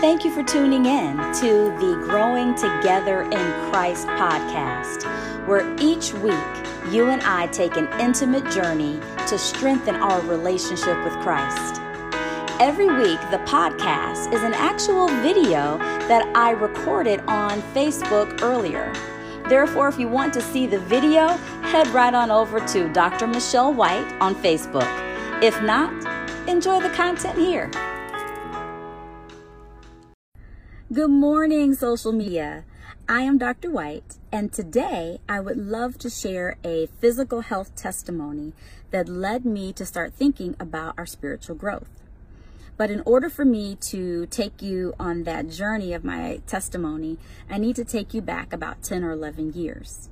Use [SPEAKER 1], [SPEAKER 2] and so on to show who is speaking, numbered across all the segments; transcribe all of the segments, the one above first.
[SPEAKER 1] Thank you for tuning in to the Growing Together in Christ podcast, where each week you and I take an intimate journey to strengthen our relationship with Christ. Every week, the podcast is an actual video that I recorded on Facebook earlier. Therefore, if you want to see the video, head right on over to Dr. Michele White on Facebook. If not, enjoy the content here. Good morning, social media. I am Dr. White, and today I would love to share a physical health testimony that led me to start thinking about our spiritual growth. But in order for me to take you on that journey of my testimony, I need to take you back about 10 or 11 years.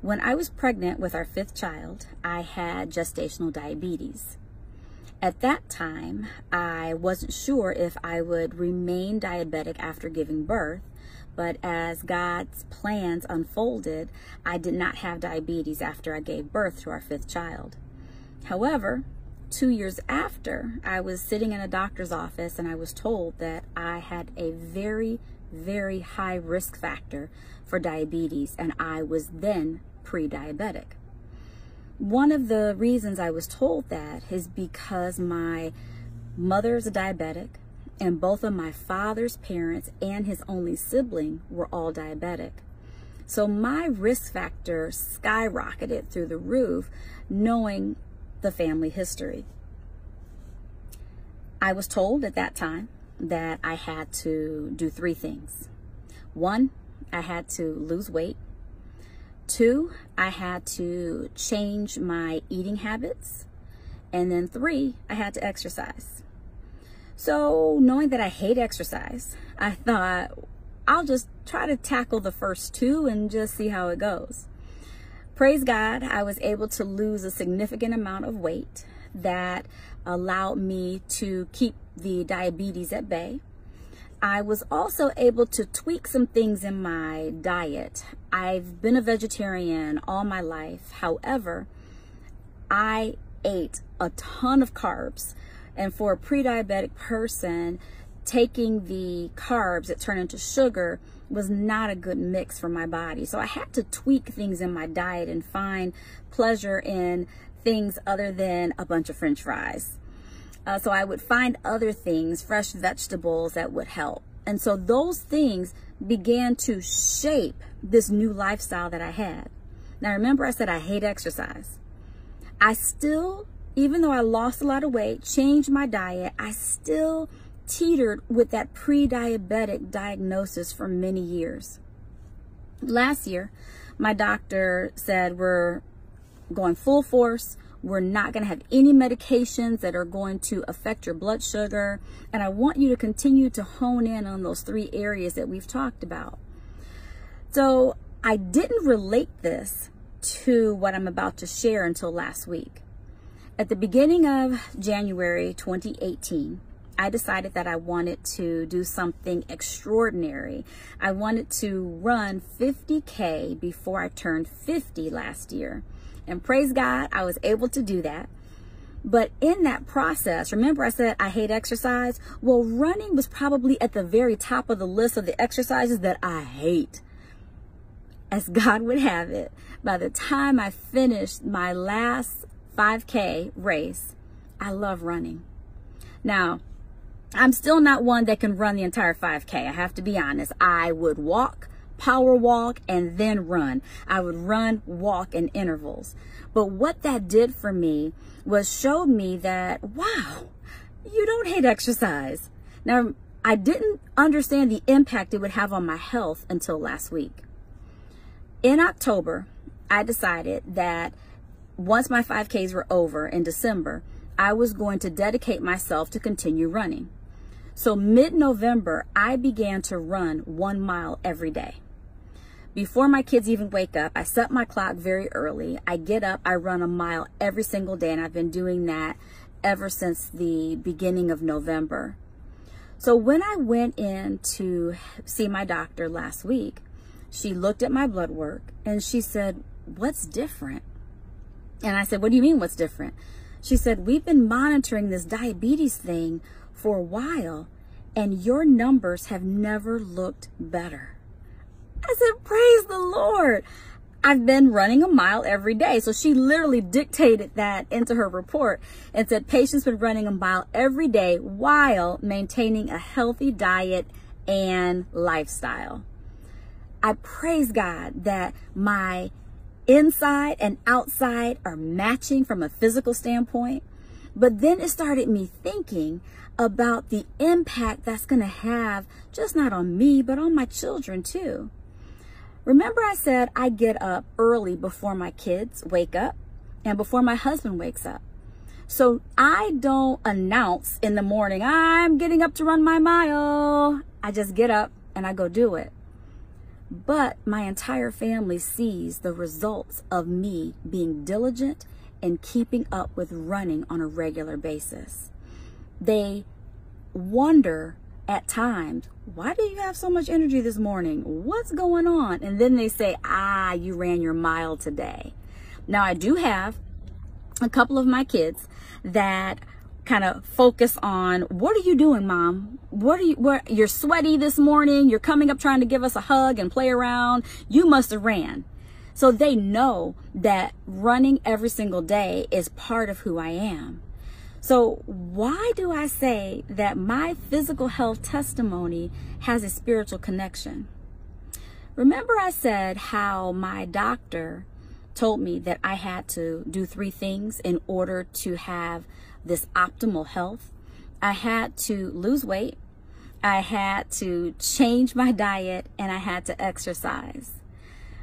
[SPEAKER 1] When I was pregnant with our fifth child, I had gestational diabetes. At that time, I wasn't sure if I would remain diabetic after giving birth, but as God's plans unfolded, I did not have diabetes after I gave birth to our fifth child. However, two years after, I was sitting in a doctor's office and I was told that I had a very, very high risk factor for diabetes and I was then pre diabetic. One of the reasons I was told that is because my mother is a diabetic and both of my father's parents and his only sibling were all diabetic. So my risk factor skyrocketed through the roof knowing the family history. I was told at that time that I had to do three things. One, I had to lose weight. Two, I had to change my eating habits. And then three, I had to exercise. So, knowing that I hate exercise, I thought I'll just try to tackle the first two and just see how it goes. Praise God, I was able to lose a significant amount of weight that allowed me to keep the diabetes at bay. I was also able to tweak some things in my diet. I've been a vegetarian all my life. However, I ate a ton of carbs. And for a pre-diabetic person, taking the carbs that turn into sugar was not a good mix for my body. So I had to tweak things in my diet and find pleasure in things other than a bunch of french fries. Uh, so I would find other things, fresh vegetables that would help. And so those things began to shape this new lifestyle that I had. Now, remember, I said I hate exercise. I still, even though I lost a lot of weight, changed my diet, I still teetered with that pre diabetic diagnosis for many years. Last year, my doctor said we're going full force we're not going to have any medications that are going to affect your blood sugar. And I want you to continue to hone in on those three areas that we've talked about. So I didn't relate this to what I'm about to share until last week. At the beginning of January 2018, I decided that I wanted to do something extraordinary. I wanted to run 50K before I turned 50 last year. And praise God, I was able to do that. But in that process, remember I said I hate exercise? Well, running was probably at the very top of the list of the exercises that I hate. As God would have it, by the time I finished my last 5K race, I love running. Now, I'm still not one that can run the entire 5K. I have to be honest. I would walk power walk and then run. I would run, walk in intervals. But what that did for me was showed me that, wow, you don't hate exercise. Now, I didn't understand the impact it would have on my health until last week. In October, I decided that once my 5Ks were over in December, I was going to dedicate myself to continue running. So mid-November, I began to run one mile every day. Before my kids even wake up, I set my clock very early. I get up, I run a mile every single day, and I've been doing that ever since the beginning of November. So when I went in to see my doctor last week, she looked at my blood work and she said, what's different? And I said, what do you mean what's different? She said, we've been monitoring this diabetes thing for a while and your numbers have never looked better. I said, Praise the Lord. I've been running a mile every day. So she literally dictated that into her report and said patients been running a mile every day while maintaining a healthy diet and lifestyle. I praise God that my inside and outside are matching from a physical standpoint. But then it started me thinking about the impact that's going to have just not on me, but on my children too. Remember I said I get up early before my kids wake up and before my husband wakes up. So I don't announce in the morning, I'm getting up to run my mile. I just get up and I go do it. But my entire family sees the results of me being diligent and keeping up with running on a regular basis. They wonder at times, why do you have so much energy this morning? What's going on? And then they say, ah, you ran your mile today. Now, I do have a couple of my kids that kind of focus on what are you doing mom what are you what you're sweaty this morning you're coming up trying to give us a hug and play around you must have ran so they know that running every single day is part of who i am so, why do I say that my physical health testimony has a spiritual connection? Remember, I said how my doctor told me that I had to do three things in order to have this optimal health. I had to lose weight, I had to change my diet, and I had to exercise.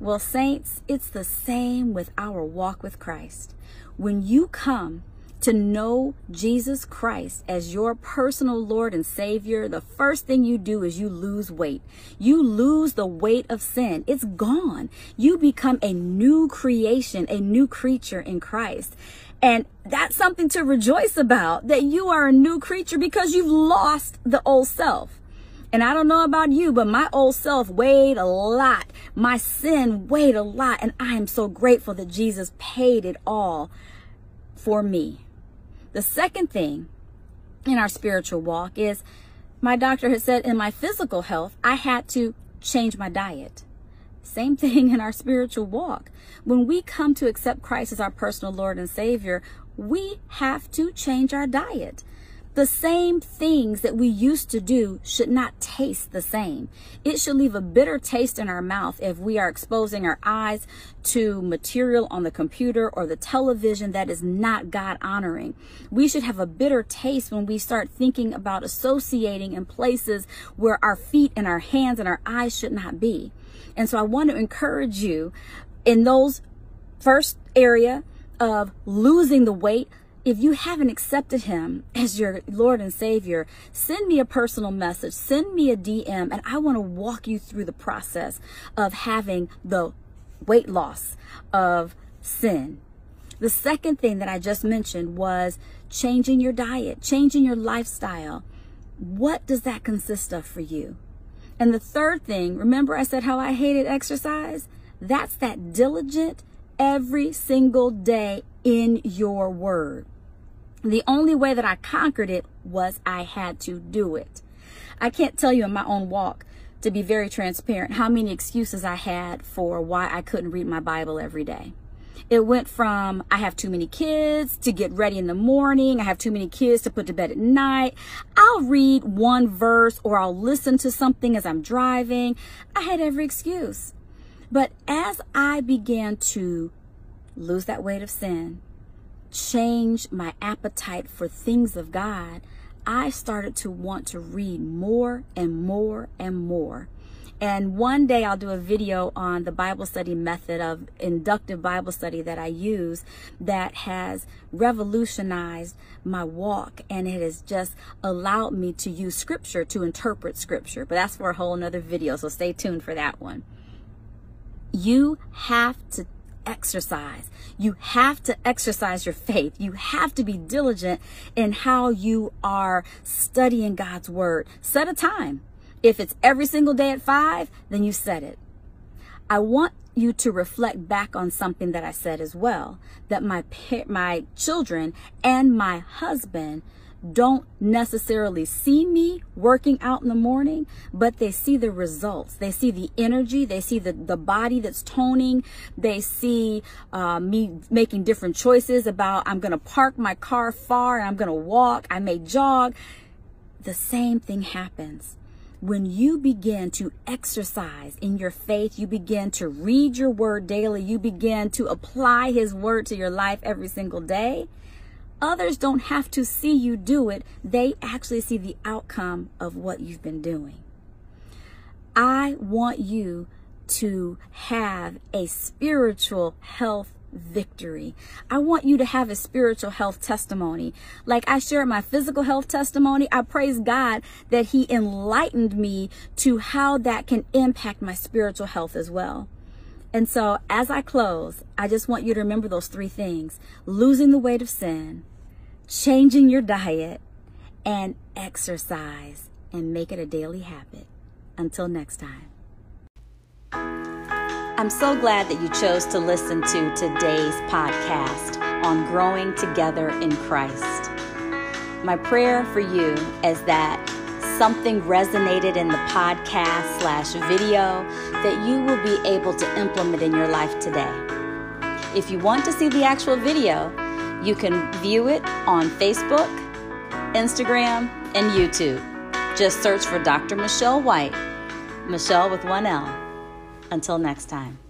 [SPEAKER 1] Well, saints, it's the same with our walk with Christ. When you come to know Jesus Christ as your personal Lord and Savior, the first thing you do is you lose weight. You lose the weight of sin. It's gone. You become a new creation, a new creature in Christ. And that's something to rejoice about that you are a new creature because you've lost the old self. And I don't know about you, but my old self weighed a lot. My sin weighed a lot. And I am so grateful that Jesus paid it all for me. The second thing in our spiritual walk is my doctor had said in my physical health, I had to change my diet. Same thing in our spiritual walk. When we come to accept Christ as our personal Lord and Savior, we have to change our diet. The same things that we used to do should not taste the same. It should leave a bitter taste in our mouth if we are exposing our eyes to material on the computer or the television that is not God honoring. We should have a bitter taste when we start thinking about associating in places where our feet and our hands and our eyes should not be. And so I want to encourage you in those first area of losing the weight, if you haven't accepted him as your Lord and Savior, send me a personal message, send me a DM, and I want to walk you through the process of having the weight loss of sin. The second thing that I just mentioned was changing your diet, changing your lifestyle. What does that consist of for you? And the third thing, remember I said how I hated exercise? That's that diligent every single day in your word. The only way that I conquered it was I had to do it. I can't tell you in my own walk, to be very transparent, how many excuses I had for why I couldn't read my Bible every day. It went from I have too many kids to get ready in the morning. I have too many kids to put to bed at night. I'll read one verse or I'll listen to something as I'm driving. I had every excuse. But as I began to lose that weight of sin, change my appetite for things of God, I started to want to read more and more and more. And one day I'll do a video on the Bible study method of inductive Bible study that I use that has revolutionized my walk and it has just allowed me to use scripture to interpret scripture. But that's for a whole nother video, so stay tuned for that one. You have to exercise. You have to exercise your faith. You have to be diligent in how you are studying God's word. Set a time. If it's every single day at five, then you set it. I want you to reflect back on something that I said as well, that my my children and my husband don't necessarily see me working out in the morning, but they see the results. They see the energy. They see the, the body that's toning. They see uh, me making different choices about I'm going to park my car far and I'm going to walk. I may jog. The same thing happens when you begin to exercise in your faith, you begin to read your word daily, you begin to apply his word to your life every single day, others don't have to see you do it. They actually see the outcome of what you've been doing. I want you to have a spiritual health victory. I want you to have a spiritual health testimony. Like I shared my physical health testimony, I praise God that He enlightened me to how that can impact my spiritual health as well. And so as I close, I just want you to remember those three things losing the weight of sin, changing your diet, and exercise, and make it a daily habit. Until next time. I'm so glad that you chose to listen to today's podcast on growing together in Christ. My prayer for you is that something resonated in the podcast slash video that you will be able to implement in your life today. If you want to see the actual video, you can view it on Facebook, Instagram, and YouTube. Just search for Dr. Michele White, Michele with one L. Until next time.